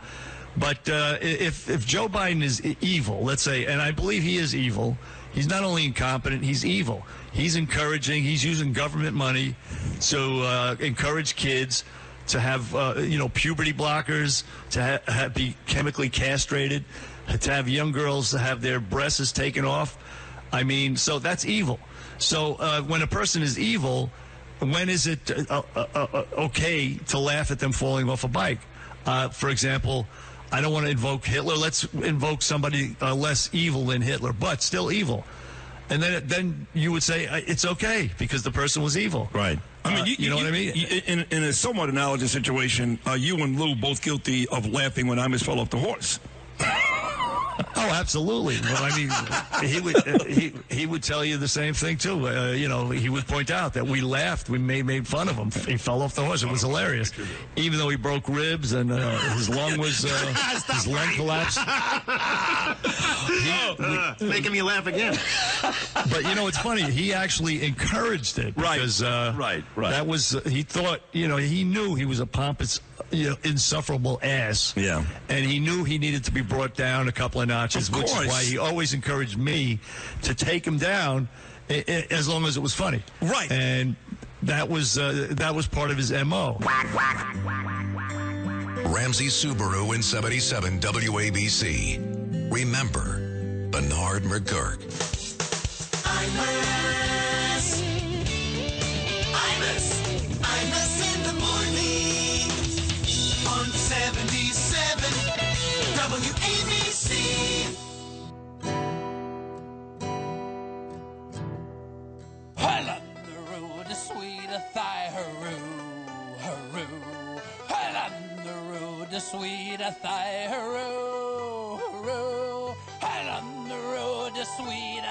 But uh, if if Joe Biden is evil, let's say, and I believe he is evil, he's not only incompetent, he's evil. He's encouraging, he's using government money to uh, encourage kids to have uh, you know puberty blockers, to ha- be chemically castrated, to have young girls to have their breasts taken off. I mean, so that's evil. So uh, when a person is evil, when is it uh, uh, uh, uh, okay to laugh at them falling off a bike? Uh, for example, I don't want to invoke Hitler. Let's invoke somebody uh, less evil than Hitler, but still evil. And then, then you would say uh, it's okay because the person was evil. Right. I mean, Uh, you, you know what I mean? you- in, in a somewhat analogous situation, uh, you and Lou both guilty of laughing when Imus fell off the horse. Oh, absolutely. Well, I mean, he would uh, he he would tell you the same thing too. Uh, you know, he would point out that we laughed, we made made fun of him. He fell off the horse. It was hilarious, even though he broke ribs and uh, his lung was uh, his lung collapsed. Oh, making me laugh again. But you know, it's funny. He actually encouraged it because uh, right, right. That was uh, he thought. You know, he knew he was a pompous, you know, insufferable ass. Yeah. and he knew he needed to be brought down a couple of notches, Of which is why he always encouraged me to take him down i- i- as long as it was funny. Right. And that was uh, that was part of his mo. Ramsey Subaru in 77 WABC. Remember, Bernard McGuirk. Sweet. Well, on the road to sweet.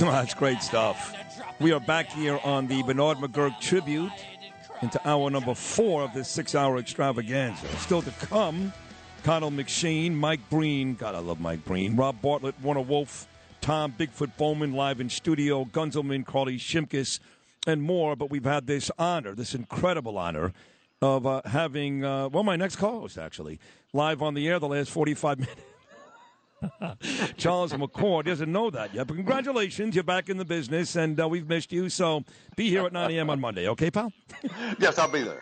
That's great stuff. We are back here on the Bernard McGuirk tribute into hour number four of this six-hour extravaganza. Still to come, Connell McShane, Mike Breen. God, I love Mike Breen. Rob Bartlett, Warner Wolf, Tom Bigfoot Bowman live in studio, Gunzelman, Carly Shimkus, and more. But we've had this honor, this incredible honor of uh, having, uh, well, my next co-host actually, live on the air the last 45 minutes. Charles McCord doesn't know that yet, but congratulations, you're back in the business, and uh, we've missed you. So be here at 9 a.m. on Monday, okay, pal? Yes, I'll be there.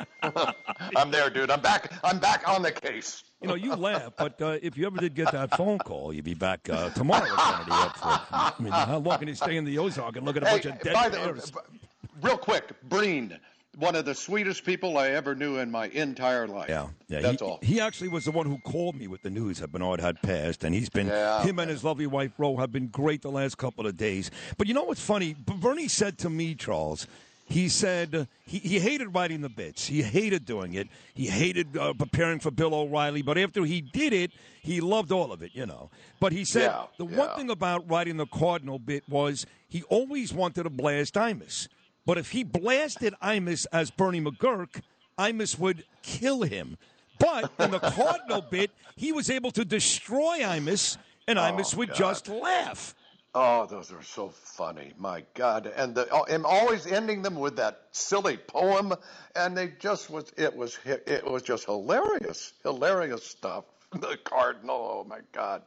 I'm there, dude. I'm back. I'm back on the case. You know, you laugh, but uh, if you ever did get that phone call, you'd be back uh, tomorrow at Kennedy Airport. I mean, how long can you stay in the Ozark and look at a bunch of dead by the, bears? real quick, Breen. One of the sweetest people I ever knew in my entire life. Yeah, yeah. That's he, all. He actually was the one who called me with the news that Bernard had passed, and he's been Yeah, him and his lovely wife Ro have been great the last couple of days. But you know what's funny? Bernie said to me, Charles. He said he, he hated writing the bits. He hated doing it. He hated uh, preparing for Bill O'Reilly. But after he did it, he loved all of it, you know. But he said Yeah, the one thing about writing the Cardinal bit was he always wanted to blast Imus. But if he blasted Imus as Bernie McGurk, Imus would kill him. But in the Cardinal bit, he was able to destroy Imus, and oh, Imus would God. just laugh. Oh, those are so funny. My God. And the, oh, and always ending them with that silly poem. And they just was, it was, it was just hilarious. Hilarious stuff. The Cardinal. Oh, my God.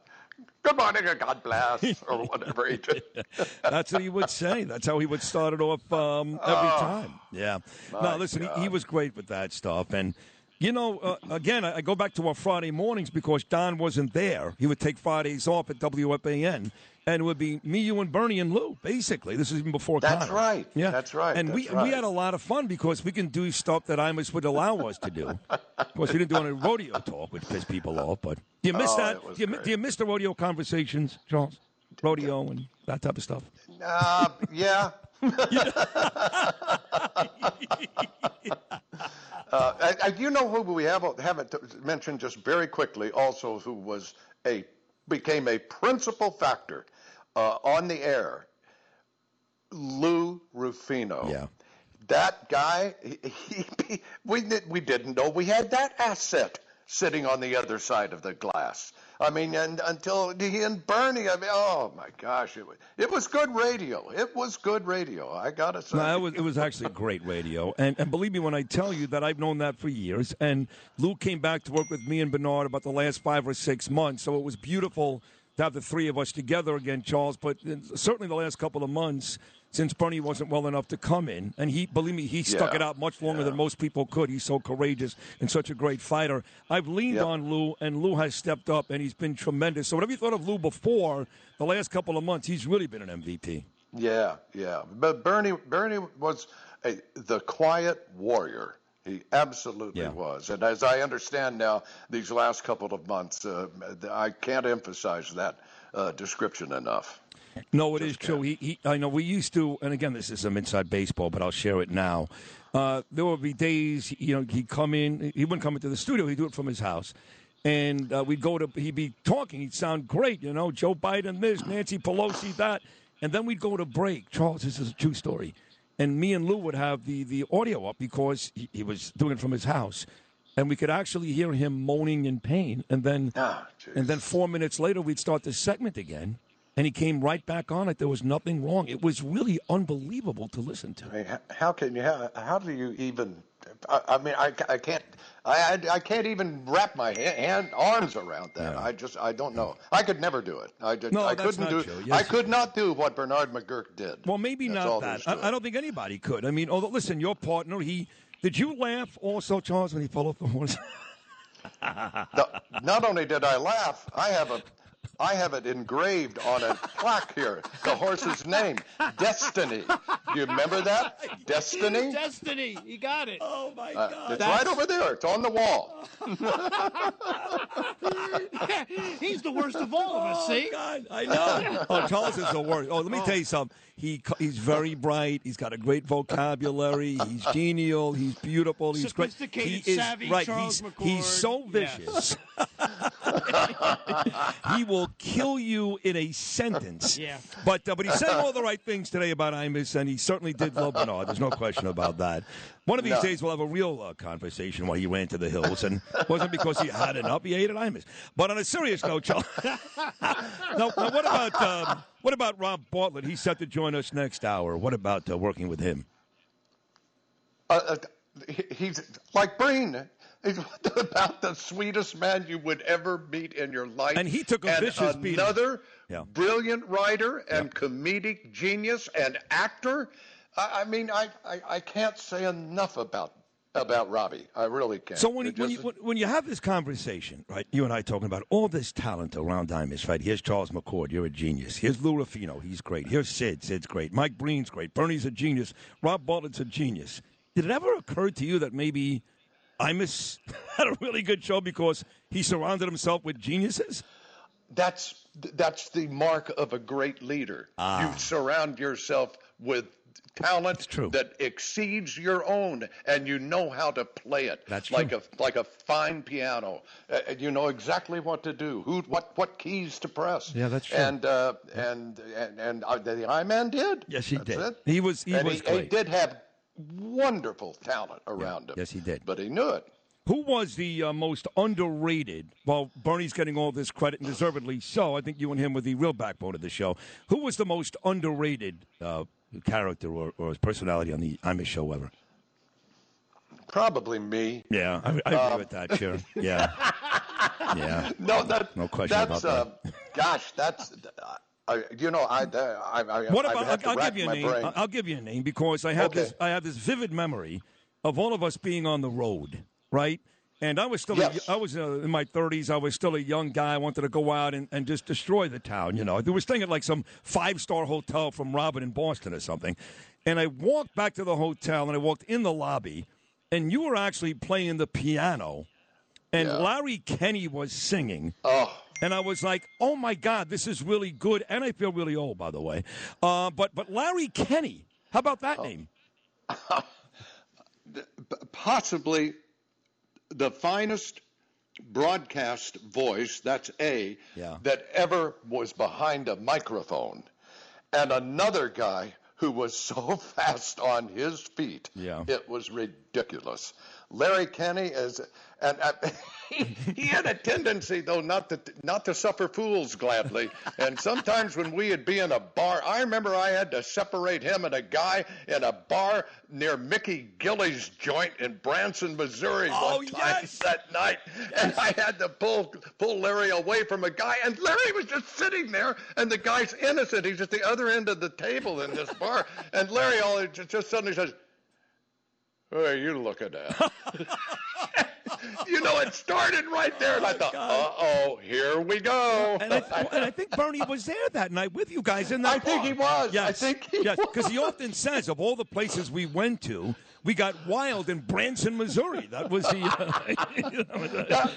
Good morning and God bless. Or whatever he did. That's what he would say. That's how he would start it off um, every Oh, time. Yeah. Now, listen, he, he was great with that stuff. And, you know, uh, again, I, I go back to our Friday mornings because Don wasn't there. He would take Fridays off at WFAN. And it would be me, you, and Bernie and Lou, basically. This is even before That's Connor. right. Yeah, That's right. And we That's we right. had a lot of fun because we can do stuff that Imus would allow us to do. of course, we didn't do any rodeo talk, which pissed people off. But do you miss Oh, that? Do you, do you miss the rodeo conversations, Charles? Rodeo and that type of stuff. Uh, yeah. Uh, I, I, you know who we have, haven't mentioned just very quickly also who was a became a principal factor uh, on the air Lou Ruffino. Yeah. That guy, he, he, we, we didn't know we had that asset sitting on the other side of the glass. I mean, and until he and Bernie, I mean, oh my gosh, it was, it was good radio. It was good radio. I gotta say. No, it was, it was actually great radio. And, and believe me when I tell you that I've known that for years. And Lou came back to work with me and Bernard about the last five or six months. So it was beautiful to have the three of us together again, Charles. But certainly the last couple of months, since Bernie wasn't well enough to come in, and he, believe me, he stuck Yeah, it out much longer than most people could. He's so courageous and such a great fighter. I've leaned Yep. on Lou, and Lou has stepped up, and he's been tremendous. So whatever you thought of Lou before, the last couple of months, he's really been an MVP. Yeah, yeah. But Bernie, Bernie was a, the quiet warrior. He absolutely Yeah. was. And as I understand now, these last couple of months, uh, I can't emphasize that uh, description enough. No, it is true. He, he, I know we used to, and again, this is some inside baseball, but I'll share it now. Uh, there would be days, you know, he'd come in. He wouldn't come into the studio. He'd do it from his house, and uh, we'd go to. He'd be talking. He'd sound great, you know, Joe Biden this, Nancy Pelosi that, and then we'd go to break. Charles, this is a true story. And me and Lou would have the the audio up because he, he was doing it from his house, and we could actually hear him moaning in pain. And then, Ah, and then four minutes later, we'd start the segment again, and he came right back on it. There was nothing wrong. It was really unbelievable to listen to. I mean, how can you? How, how do you even? I, I mean, I, I can't. I, I, I can't even wrap my hand arms around that. I just I don't know. I could never do it. I did. No, I that's couldn't not do. true. I could not do what Bernard McGuirk did. Well, maybe That's not that. I, I don't think anybody could. I mean, although listen, your partner, he did you laugh also, Charles, when he fell off the horse? No, not only did I laugh, I have a, I have it engraved on a plaque here. The horse's name, Destiny. Do you remember that? Destiny. Destiny. You got it. Oh my Uh, it's right over there. It's on the wall. He's the worst of all of us. See? God, I know. oh, Charles is the worst. Oh, let me tell you something. He he's very bright. He's got a great vocabulary. He's genial. He's beautiful. He's great. Sophisticated, He is savvy right. Charles he's, McCord. he's so Yes. vicious. he will kill you in a sentence. Yeah. But uh, but he's saying all the right things today about Imus, and he certainly did love Bernard. There's no question about that. One of these No. days we'll have a real uh, conversation while he ran to the hills, and it wasn't because he had enough. He hated Imus. But on a serious note, Charles. now, now, what about um, what about Rob Bartlett? He's set to join us next hour. What about uh, working with him? Uh, uh, he's like Breen. About the sweetest man you would ever meet in your life. And he took a and vicious beating. another Yeah. brilliant writer and comedic genius and actor. I, I mean, I, I, I can't say enough about about Robbie. I really can't. So when, you, when, you, when, you have this conversation, right, you and I talking about all this talent around Imus, right? Here's Charles McCord, you're a genius. Here's Lou Ruffino, he's great. Here's Sid, Sid's great. Mike Breen's great. Bernie's a genius. Rob Bartlett's a genius. Did it ever occur to you that maybe Imus had a really good show because he surrounded himself with geniuses? That's that's the mark of a great leader. Ah. You surround yourself with talent that exceeds your own, and you know how to play it. That's like true. a like a fine piano. Uh, you know exactly what to do, who what what keys to press. Yeah, that's true. And uh, and and and uh, the I Man did. Yes, he That's did. It. He was he and was he, he did have wonderful talent around him. Yes, he did. But he knew it. Who was the uh, most underrated? Well, Bernie's getting all this credit, and deservedly so. I think you and him were the real backbone of the show. Who was the most underrated uh, character or, or personality on the Imus show ever? Probably me. Yeah, I, I agree Um, with that. Sure. Yeah. Yeah. No, that No question that's, about uh, gosh, that's uh, you know I I I, What I about? I'll, I'll give you a name. brain. I'll- give you a name because I have Okay. this. I have this vivid memory of all of us being on the road, right? And I was still, Yes. a, I was uh, in my 30s. I was still a young guy. I wanted to go out and, and just destroy the town. You know, I was staying at like some five star hotel from Robin in Boston or something. And I walked back to the hotel and I walked in the lobby, and you were actually playing the piano, and Larry Kenney was singing. Oh. And I was like, "Oh my God, this is really good." And I feel really old, by the way. Uh, but but Larry Kenney, how about that Oh. name? possibly the finest broadcast voice that's a Yeah. that ever was behind a microphone and another guy who was so fast on his feet Yeah. it was ridiculous larry kenney is and uh, he, he had a tendency though not to not to suffer fools gladly. And sometimes when we would be in a bar i remember i had to separate him and a guy in a bar near mickey gilley's joint in branson missouri Oh, one time that night. And i had to pull pull larry away from a guy and larry was just sitting there and the guy's innocent. He's at the other end of the table in this bar. And larry all just, just suddenly says who are you looking at you know, it started right there, and I thought, uh oh, here we go. And I, and I think Bernie was there that night with you guys in that I think he was. Yes. I think he yes, because he often says of all the places we went to, we got wild in Branson, Missouri. That was the. Uh, that,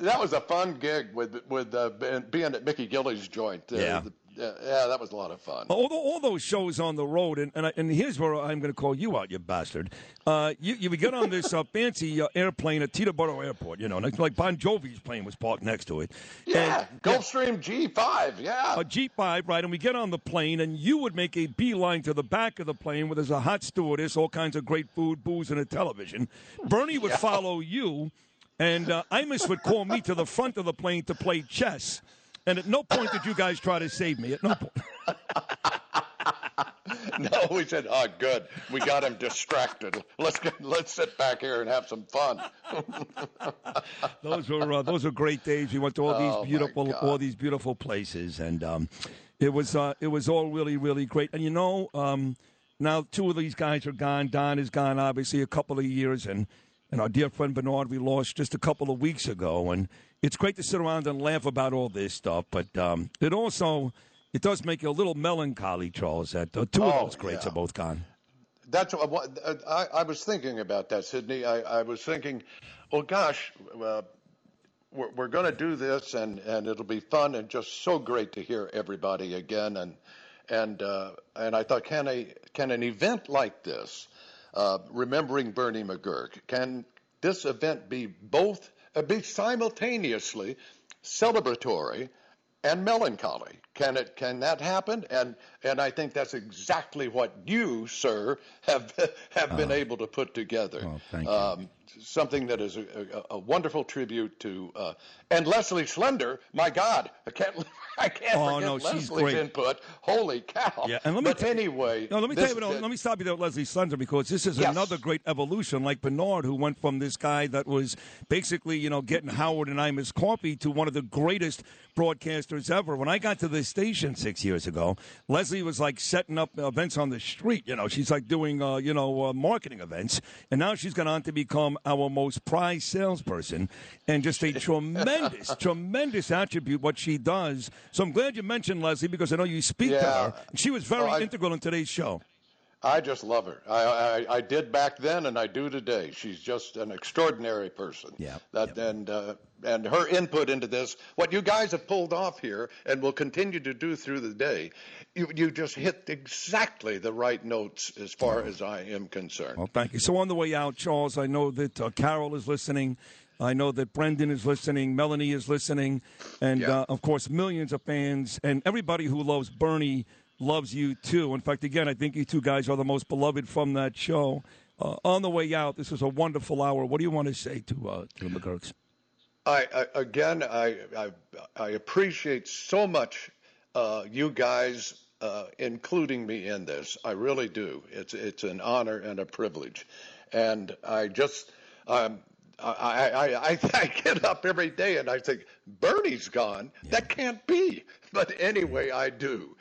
that was a fun gig with with uh, being- at Mickey Gilley's joint. Uh, Yeah. the- yeah, that was a lot of fun. All, tho- all those shows on the road, and and, I, and here's where I'm going to call you out, you bastard. Uh, you you would get on this uh, fancy uh, airplane at Teterboro Airport, you know, like, like Bon Jovi's plane was parked next to it. Yeah, Gulfstream G5, yeah. A G5, right? And we get on the plane, and you would make a beeline to the back of the plane where there's a hot stewardess, all kinds of great food, booze, and a television. Bernie would follow you, and uh, Imus would call me to the front of the plane to play chess. And at no point did you guys try to save me. At no point. no, we said, oh, good, we got him distracted. Let's get, let's sit back here and have some fun. those were uh, those were great days. We went to all Oh, these beautiful all these beautiful places, and um, it was uh, it was all really really great. And you know, um, now two of these guys are gone. Don is gone, obviously, a couple of years, and and our dear friend Bernard we lost just a couple of weeks ago. And it's great to sit around and laugh about all this stuff, but um, it also it does make you a little melancholy, Charles. That two Oh, of those greats yeah. are both gone. That's what, uh, I, I was thinking about that, Sydney. I, I was thinking, well, gosh, uh, we're, we're going to do this, and, and it'll be fun, and just so great to hear everybody again. And and uh, and I thought, can a can an event like this, uh, remembering Bernie McGuirk, can this event be both uh, be simultaneously celebratory and melancholy. Can it? Can that happen? And and I think that's exactly what you, sir, have have been able to put together. Oh, thank you. Um, something that is a, a, a wonderful tribute to uh, and Leslie Slender. My God, I can't I can't Oh, forget no, Leslie's input. Holy cow! Yeah, and let me but tell- anyway, No, let me this- tell you. No, let me stop you there, Leslie Slender, because this is Yes. another great evolution, like Bernard, who went from this guy that was basically, you know, getting Howard and Imus coffee to one of the greatest broadcasters ever. When I got to this station six years ago, Leslie was like setting up events on the street. You know, she's like doing, uh, you know, uh, marketing events, and now she's gone on to become our most prized salesperson, and just a tremendous, tremendous attribute what she does. So I'm glad you mentioned Leslie because I know you speak to her. She was very Well, I- integral in today's show. I just love her. I, I I did back then, and I do today. She's just an extraordinary person. Yeah. That and uh, and her input into this, what you guys have pulled off here, and will continue to do through the day, you you just hit exactly the right notes as far as I am concerned. Well, thank you. So on the way out, Charles, I know that uh, Carol is listening. I know that Brendan is listening. Melanie is listening, and Yeah. uh, of course, millions of fans and everybody who loves Bernie loves you too. In fact, again, I think you two guys are the most beloved from that show. Uh, on the way out, this is a wonderful hour. What do you want to say to uh, to the McGuirks? I, I again, I, I I appreciate so much uh, you guys uh, including me in this. I really do. It's it's an honor and a privilege, and I just um, I, I, I, I get up every day and I think Bernie's gone. That can't be. But anyway, I do,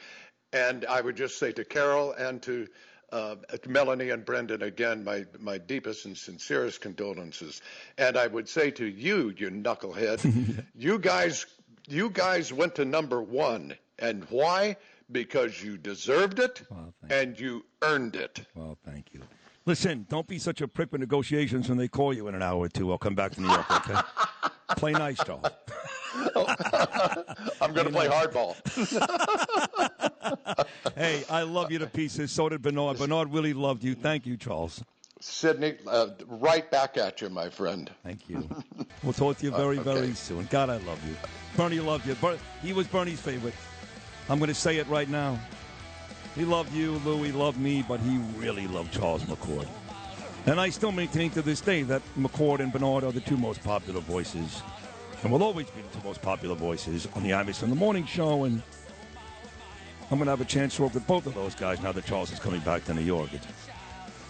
and I would just say to Carol and to uh, Melanie and Brendan again, my, my deepest and sincerest condolences. And I would say to you, you knucklehead, you guys, you guys went to number one, and why? Because you deserved it and you earned it. Well, thank you. Listen, don't be such a prick with negotiations when they call you in an hour or two. I'll come back to New York, okay? Play nice, Charles. I'm going to play hardball. hey, I love you to pieces. So did Bernard. Bernard really loved you. Thank you, Charles. Sydney, uh, right back at you, my friend. Thank you. We'll talk to you very, Uh, okay. very soon. God, I love you. Bernie loved you. Ber- he was Bernie's favorite. I'm going to say it right now. He loved you, Lou. He loved me, but he really loved Charles McCord. And I still maintain to this day that McCord and Bernard are the two most popular voices, and will always be the two most popular voices on the Imus in the Morning Show. And I'm going to have a chance to work with both of those guys now that Charles is coming back to New York. It's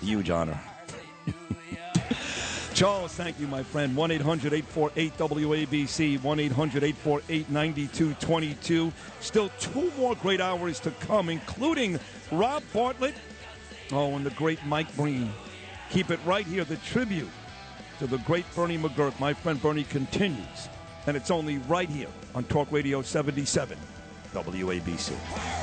a huge honor. Charles, thank you, my friend. 1 800 848 WABC, 1 800 848 9222. Still two more great hours to come, including Rob Bartlett. Oh, and the great Mike Breen. Keep it right here. The tribute to the great Bernie McGuirk. My friend Bernie continues. And it's only right here on Talk Radio 77, WABC.